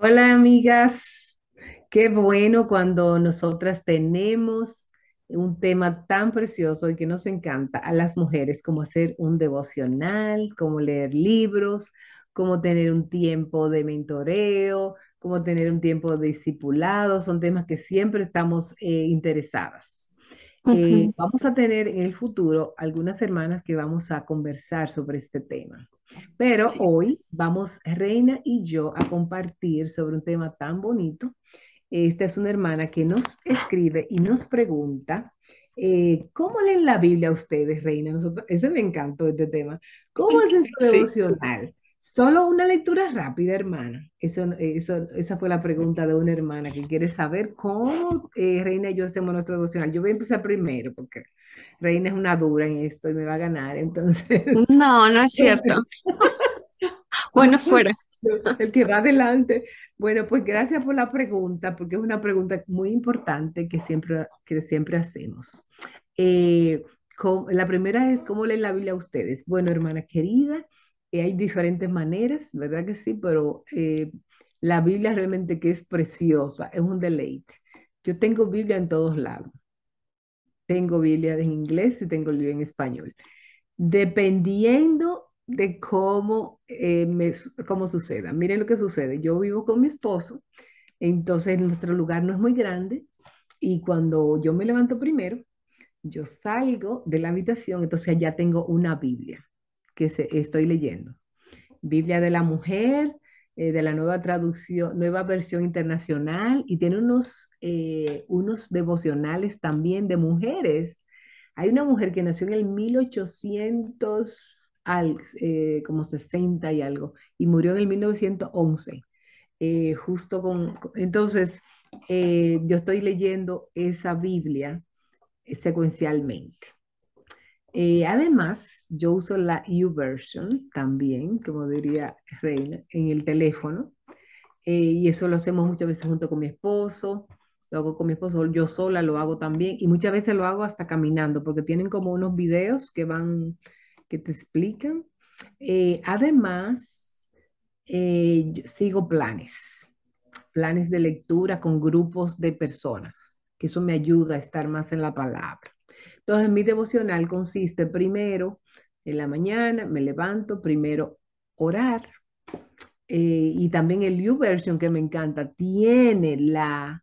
Hola amigas, qué bueno cuando nosotras tenemos un tema tan precioso y que nos encanta a las mujeres, como hacer un devocional, como leer libros, como tener un tiempo de mentoreo, como tener un tiempo de discipulado, son temas que siempre estamos eh, interesadas. Eh, vamos a tener en el futuro algunas hermanas que vamos a conversar sobre este tema. Pero hoy vamos Reina y yo a compartir sobre un tema tan bonito. Esta es una hermana que nos escribe y nos pregunta, eh, ¿cómo leen la Biblia ustedes, Reina? Nosotros, ese me encantó este tema. ¿Cómo hacen su devocional? Solo una lectura rápida, hermana. Eso, eso, esa fue la pregunta de una hermana que quiere saber cómo eh, Reina y yo hacemos nuestro devocional. Yo voy a empezar primero porque Reina es una dura en esto y me va a ganar. Entonces, No, no es cierto. Bueno, fuera. el que va adelante. Bueno, pues gracias por la pregunta, porque es una pregunta muy importante que siempre, que siempre hacemos. Eh, la primera es, ¿cómo leen la Biblia ustedes? Bueno, hermana querida, hay diferentes maneras, ¿verdad que sí? Pero eh, la Biblia realmente que es preciosa, es un deleite. Yo tengo Biblia en todos lados. Tengo Biblia en inglés y tengo Biblia en español. Dependiendo de cómo, eh, me, cómo suceda. Miren lo que sucede. Yo vivo con mi esposo, entonces nuestro lugar no es muy grande y cuando yo me levanto primero, yo salgo de la habitación, entonces allá tengo una Biblia que se, estoy leyendo. Biblia de la mujer, eh, de la nueva traducción, nueva versión internacional, y tiene unos, eh, unos devocionales también de mujeres. Hay una mujer que nació en el 1800, al, eh, como 60 y algo, y murió en el 1911, eh, justo con, entonces, yo estoy leyendo esa Biblia secuencialmente. Eh, además, yo uso la YouVersion también, como diría Reina, en el teléfono. eh, y eso lo hacemos muchas veces junto con mi esposo. Lo hago con mi esposo, yo sola lo hago también. Y muchas veces lo hago hasta caminando, porque tienen como unos videos que van, que te explican. Eh, además, sigo planes, planes de lectura con grupos de personas, que eso me ayuda a estar más en la palabra. Entonces, mi devocional consiste primero, en la mañana, me levanto, primero orar, eh, y también el YouVersion que me encanta, tiene la,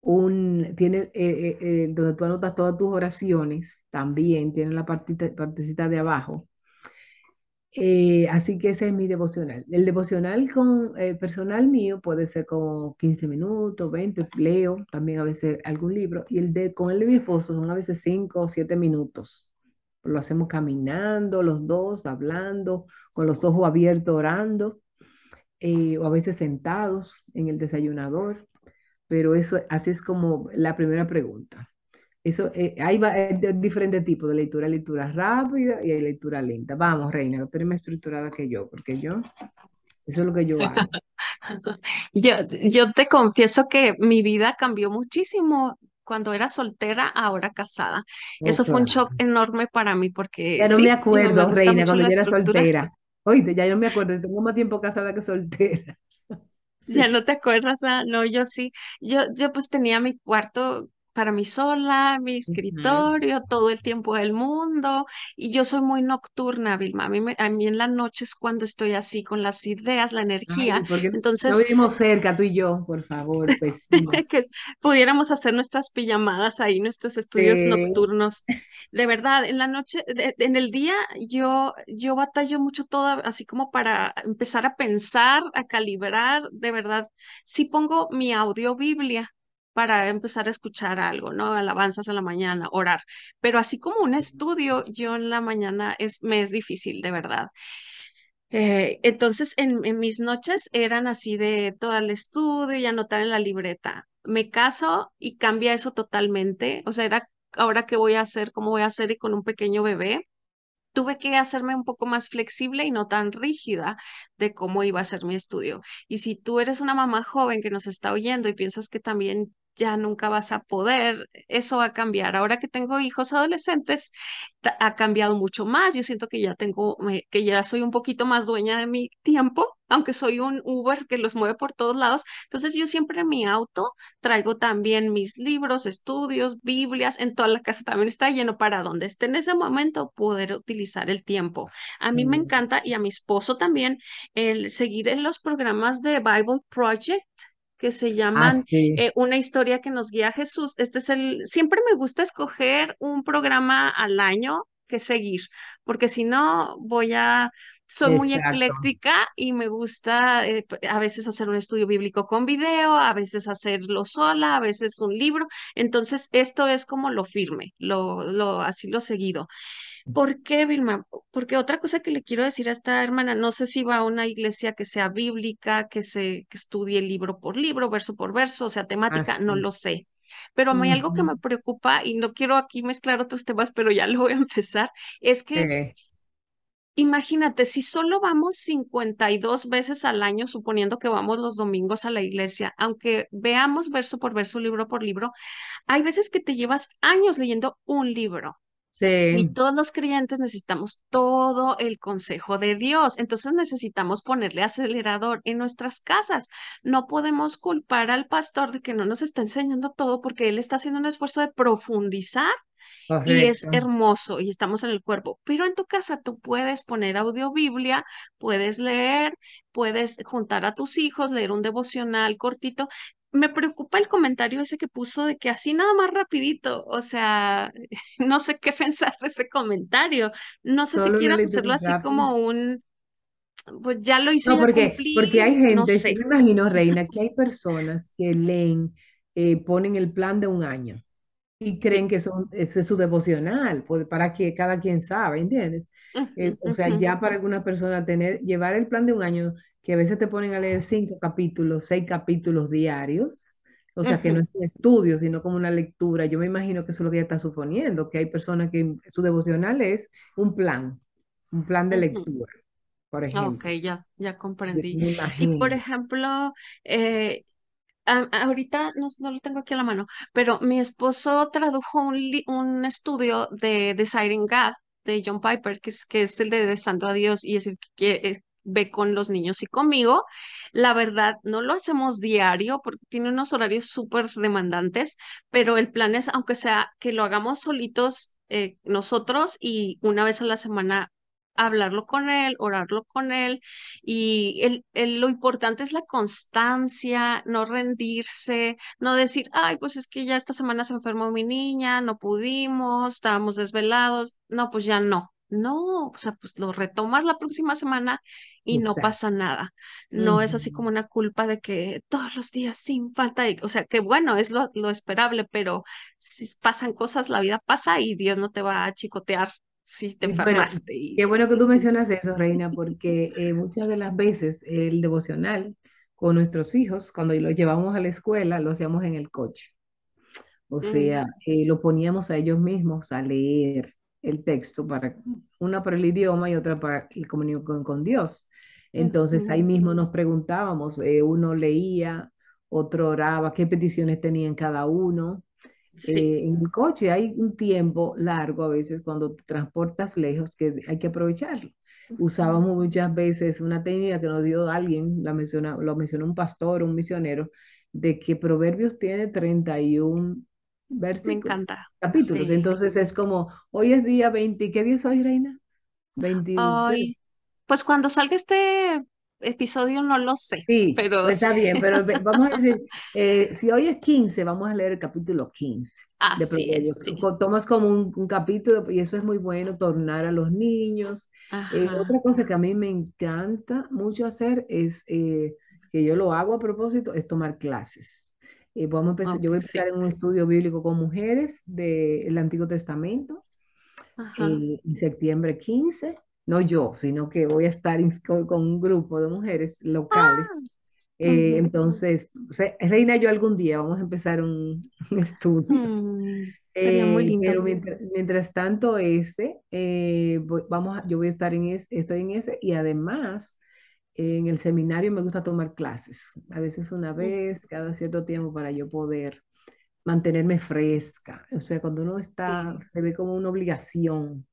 un, tiene, eh, eh, donde tú anotas todas tus oraciones, también tiene la partita, partecita de abajo. Eh, así que ese es mi devocional. El devocional con, eh, personal mío puede ser como 15 minutos, 20 leo también a veces algún libro, y el de, con el de mi esposo son a veces 5 o 7 minutos. Lo hacemos caminando, los dos, hablando, con los ojos abiertos, orando, eh, o a veces sentados en el desayunador. Pero eso, así es como la primera pregunta. Eso, eh, hay eh, diferentes tipos de lectura, lectura rápida y hay lectura lenta. Vamos, Reina, que tú eres más estructurada que yo, porque yo, eso es lo que yo hago. Yo, yo te confieso que mi vida cambió muchísimo cuando era soltera, ahora casada. Oh, Eso fue un shock claro. enorme para mí porque Ya no me sí, me acuerdo, gusta Reina, cuando yo era estructura. soltera. Oíste, ya no me acuerdo, tengo más tiempo casada que soltera. Ya Sí. no te acuerdas, ah, no, yo sí, yo, yo pues tenía mi cuarto para mí sola, mi escritorio, todo el tiempo del mundo, y yo soy muy nocturna, Vilma, a mí, me- a mí en la noche es cuando estoy así con las ideas, la energía, Ay, porque no entonces vivimos cerca, tú y yo, por favor, vecinos. que pudiéramos hacer nuestras pijamadas ahí, nuestros estudios Sí. nocturnos. De verdad, en la noche, de- en el día, yo, yo batallo mucho todo, así como para empezar a pensar, a calibrar, de verdad. Sí pongo mi audio Biblia para empezar a escuchar algo, ¿no? Alabanzas en la mañana, orar. Pero así como un estudio, yo en la mañana es, me es difícil, de verdad. Eh, entonces, en, mis noches eran así de todo el estudio y anotar en la libreta. Me caso y cambia eso totalmente. O sea, era ahora qué voy a hacer, cómo voy a hacer y con un pequeño bebé. Tuve que hacerme un poco más flexible y no tan rígida de cómo iba a ser mi estudio. Y si tú eres una mamá joven que nos está oyendo y piensas que también ya nunca vas a poder, eso va a cambiar. Ahora que tengo hijos adolescentes, ha cambiado mucho más. Yo siento que ya tengo, que ya soy un poquito más dueña de mi tiempo, aunque soy un Uber que los mueve por todos lados. Entonces yo siempre en mi auto traigo también mis libros, estudios, Biblias, en toda la casa también está lleno para donde esté en ese momento poder utilizar el tiempo. A mí me Mm, encanta y a mi esposo también el seguir en los programas de Bible Project que se Ah, llaman sí, eh, Una historia que nos guía a Jesús. Este es el, siempre me gusta escoger un programa al año que seguir, porque si no voy a, soy muy ecléctica y me gusta eh, a veces hacer un estudio bíblico con video, a veces hacerlo sola, a veces un libro. Entonces, esto es como lo firme, lo, lo, así lo seguido. ¿Por qué, Vilma? Porque otra cosa que le quiero decir a esta hermana, no sé si va a una iglesia que sea bíblica, que se que estudie libro por libro, verso por verso, o sea, temática, no lo sé. Pero a mí algo que me preocupa, y no quiero aquí mezclar otros temas, pero ya lo voy a empezar, es que Sí, imagínate, si solo vamos 52 veces al año, suponiendo que vamos los domingos a la iglesia, aunque veamos verso por verso, libro por libro, hay veces que te llevas años leyendo un libro. Y todos los creyentes necesitamos todo el consejo de Dios. Entonces necesitamos ponerle acelerador en nuestras casas. No podemos culpar al pastor de que no nos está enseñando todo porque él está haciendo un esfuerzo de profundizar y es hermoso y estamos en el cuerpo. Pero en tu casa tú puedes poner audiobiblia, puedes leer, puedes juntar a tus hijos, leer un devocional cortito. Me preocupa el comentario ese que puso de que así nada más rapidito, o sea, no sé qué pensar de ese comentario. No sé si Solo quieras hacerlo así como un, pues ya lo hice, No, porque, porque hay no gente, sí sé. me imagino, Reina, que hay personas que leen, eh, ponen el plan de un año y creen que son, ese es su devocional, pues, para que cada quien sabe, ¿entiendes? Eh, o sea, ya para algunas personas tener, llevar el plan de un año, que a veces te ponen a leer cinco capítulos, seis capítulos diarios, o sea, que no es un estudio, sino como una lectura. Yo me imagino que eso es lo que ella está suponiendo, que hay personas que su devocional es un plan, un plan de lectura, por Ok, ejemplo. ya, ya Yo comprendí. Y por ejemplo, eh, a- ahorita no, no lo tengo aquí a la mano, pero mi esposo tradujo un, un estudio de Desiring God de John Piper, que es, que es el de Santo a Dios y es el que eh, ve con los niños y conmigo. La verdad, no lo hacemos diario porque tiene unos horarios súper demandantes, pero el plan es, aunque sea que lo hagamos solitos eh, nosotros y una vez a la semana hablarlo con él, orarlo con él y el, lo importante es la constancia, no rendirse, no decir, ay, pues es que ya esta semana se enfermó mi niña, no pudimos, estábamos desvelados. No, pues ya no. No, o sea, pues lo retomas la próxima semana y no pasa nada. No es así como una culpa de que todos los días sin falta, y- o sea, que bueno, es lo, lo esperable, pero si pasan cosas, la vida pasa y Dios no te va a chicotear si te bueno, enfermaste. Y, qué bueno que tú mencionas eso, Reina, porque eh, muchas de las veces el devocional con nuestros hijos, cuando los llevamos a la escuela, lo hacíamos en el coche. O sea, mm, eh, lo poníamos a ellos mismos a leer el texto, para, una para el idioma y otra para el comunión con Dios. Entonces ahí mismo nos preguntábamos, eh, uno leía, otro oraba, qué peticiones tenían cada uno. Sí, Eh, en el coche hay un tiempo largo a veces cuando te transportas lejos que hay que aprovecharlo. Usábamos muchas veces una técnica que nos dio alguien, la menciona, lo mencionó un pastor, un misionero, de que Proverbios tiene 31 me versículos, encanta. capítulos. Sí. Entonces es como, hoy es día 20, ¿qué día es hoy, Reina? 23. Ay, pues cuando salga este episodio no lo sé, Sí, pero pues está bien, pero vamos a decir, eh, si hoy es 15, vamos a leer el capítulo 15 de así es, sí. Tomas como un, un capítulo y eso es muy bueno, tornar a los niños. Eh, otra cosa que a mí me encanta mucho hacer es, eh, que yo lo hago a propósito, es tomar clases. Eh, vamos a empezar, yo Ok, voy a empezar sí. en un estudio bíblico con mujeres del Antiguo Testamento eh, en septiembre 15. No yo, sino que voy a estar con con un grupo de mujeres locales Ah, eh, ujú. entonces, Re- Reina, yo algún día vamos a empezar un, un estudio. Mm, sería muy Eh, lindo. pero mientras, mientras tanto, ese, eh, voy- vamos a- yo voy a estar en ese, estoy en ese y además en el seminario me gusta tomar clases, a veces una vez, cada cierto tiempo para yo poder. mantenerme fresca. O sea, cuando uno está, Sí. se ve como una obligación.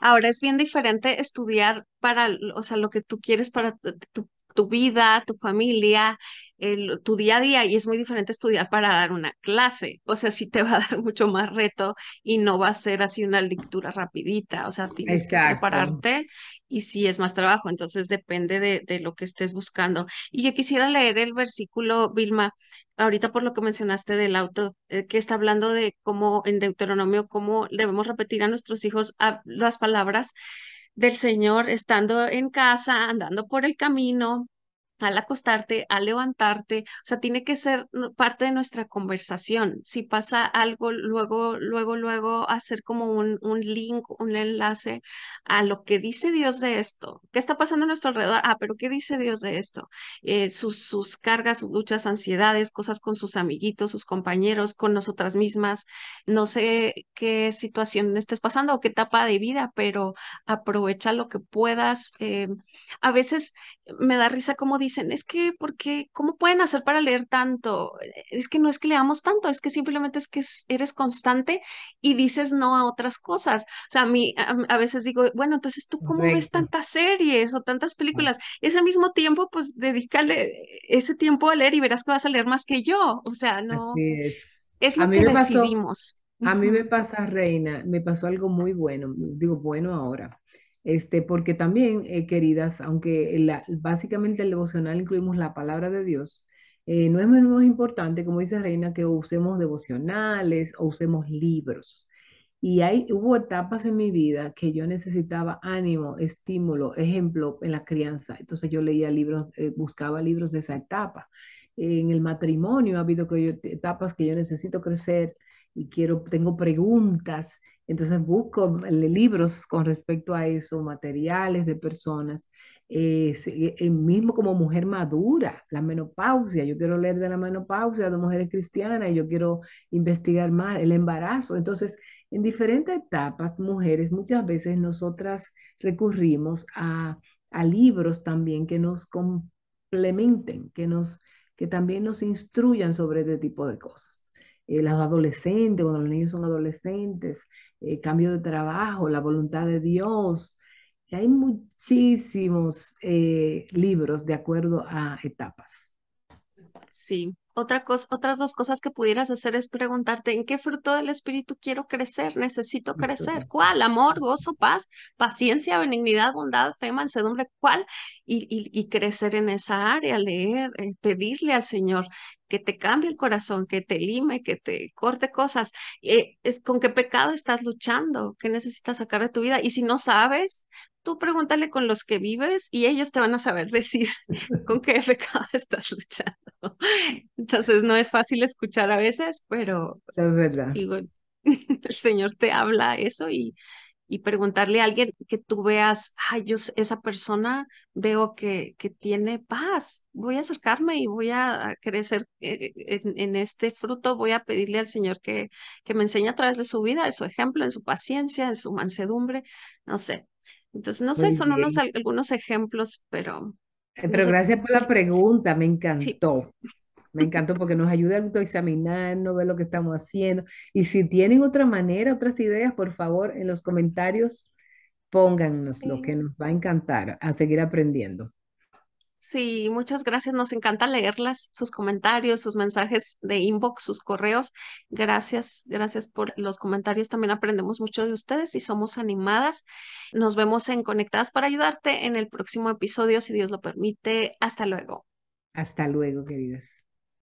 Ahora es bien diferente estudiar para, o sea, lo que tú quieres para tu, tu- tu vida, tu familia, el- tu día a día, y es muy diferente estudiar para dar una clase. O sea, sí te va a dar mucho más reto y no va a ser así una lectura rapidita. O sea, tienes que prepararte y sí es más trabajo. Entonces depende de, de lo que estés buscando. Y yo quisiera leer el versículo, Vilma ahorita por lo que mencionaste del auto, eh, que está hablando de cómo en Deuteronomio, cómo debemos repetir a nuestros hijos ah, las palabras del Señor estando en casa, andando por el camino, al acostarte, al levantarte, o sea, tiene que ser parte de nuestra conversación. Si pasa algo, luego, luego, luego hacer como un, un link, un enlace a lo que dice Dios de esto. ¿Qué está pasando a nuestro alrededor? Ah, pero ¿qué dice Dios de esto? Eh, sus, sus cargas, sus luchas, ansiedades, cosas con sus amiguitos, sus compañeros, con nosotras mismas. No sé qué situación estés pasando o qué etapa de vida, pero aprovecha lo que puedas. eh, a veces me da risa como dicen, es que, ¿por qué? ¿Cómo pueden hacer para leer tanto? Es que no es que leamos tanto, es que simplemente es que es- eres constante y dices no a otras cosas. O sea, a mí a, a veces digo, bueno, entonces tú cómo ves Correcto. tantas series o tantas películas? Ese mismo tiempo, pues dedícale ese tiempo a leer y verás que vas a leer más que yo. O sea, no, es. es A lo mí que me pasó, decidimos. a mí me pasa, Reina, me pasó algo muy bueno, digo bueno ahora, este, porque también, eh, queridas, aunque básicamente el devocional incluimos la palabra de Dios, eh, no es menos importante, como dice Reina, que usemos devocionales o usemos libros. Y hay, hubo etapas en mi vida que yo necesitaba ánimo, estímulo, ejemplo, en la crianza. Entonces yo leía libros, eh, buscaba libros de esa etapa. En el matrimonio ha habido que yo- etapas que yo necesito crecer y quiero, tengo preguntas. Entonces busco libros con respecto a eso, materiales de personas. Eh, eh, mismo como mujer madura, la menopausia. Yo quiero leer de la menopausia de mujeres cristianas yo quiero investigar más el embarazo. Entonces, en diferentes etapas, mujeres, muchas veces nosotras recurrimos a, a libros también que nos complementen, que, nos, que también nos instruyan sobre este tipo de cosas. Eh, los adolescentes, cuando los niños son adolescentes, eh, cambio de trabajo, la voluntad de Dios. Hay muchísimos eh, libros de acuerdo a etapas. Sí. Otra cosa, otras dos cosas que pudieras hacer es preguntarte en qué fruto del espíritu quiero crecer, necesito crecer. ¿Cuál? Amor, gozo, paz, paciencia, benignidad, bondad, fe, mansedumbre. ¿Cuál? Y, y, y crecer en esa área, leer, eh, pedirle al Señor que te cambie el corazón, que te lime, que te corte cosas. Eh, es, ¿con qué pecado estás luchando? ¿Qué necesitas sacar de tu vida? Y si no sabes, tú pregúntale con los que vives y ellos te van a saber decir con qué pecado estás luchando. Entonces no es fácil escuchar a veces, pero es verdad. digo, el Señor te habla eso y, y preguntarle a alguien que tú veas, ay, yo, esa persona veo que, que tiene paz, voy a acercarme y voy a crecer eh, en, en este fruto, voy a pedirle al Señor que, que me enseñe a través de su vida, de su ejemplo, en su paciencia, en su mansedumbre, no sé. Entonces, no sé, son unos algunos ejemplos, pero Eh, no Pero sé. gracias por la pregunta, me sí. Me encantó porque nos ayuda a autoexaminarnos, ver lo que estamos haciendo. Y si tienen otra manera, otras ideas, por favor, en los comentarios, póngannos lo que nos va a encantar a seguir aprendiendo. sí, muchas gracias. Nos encanta leerlas, sus comentarios, sus mensajes de inbox, sus correos. Gracias, gracias por los comentarios. También aprendemos mucho de ustedes y somos animadas. Nos vemos en Conectadas para ayudarte en el próximo episodio, si Dios lo permite. Hasta luego. Hasta luego, queridas.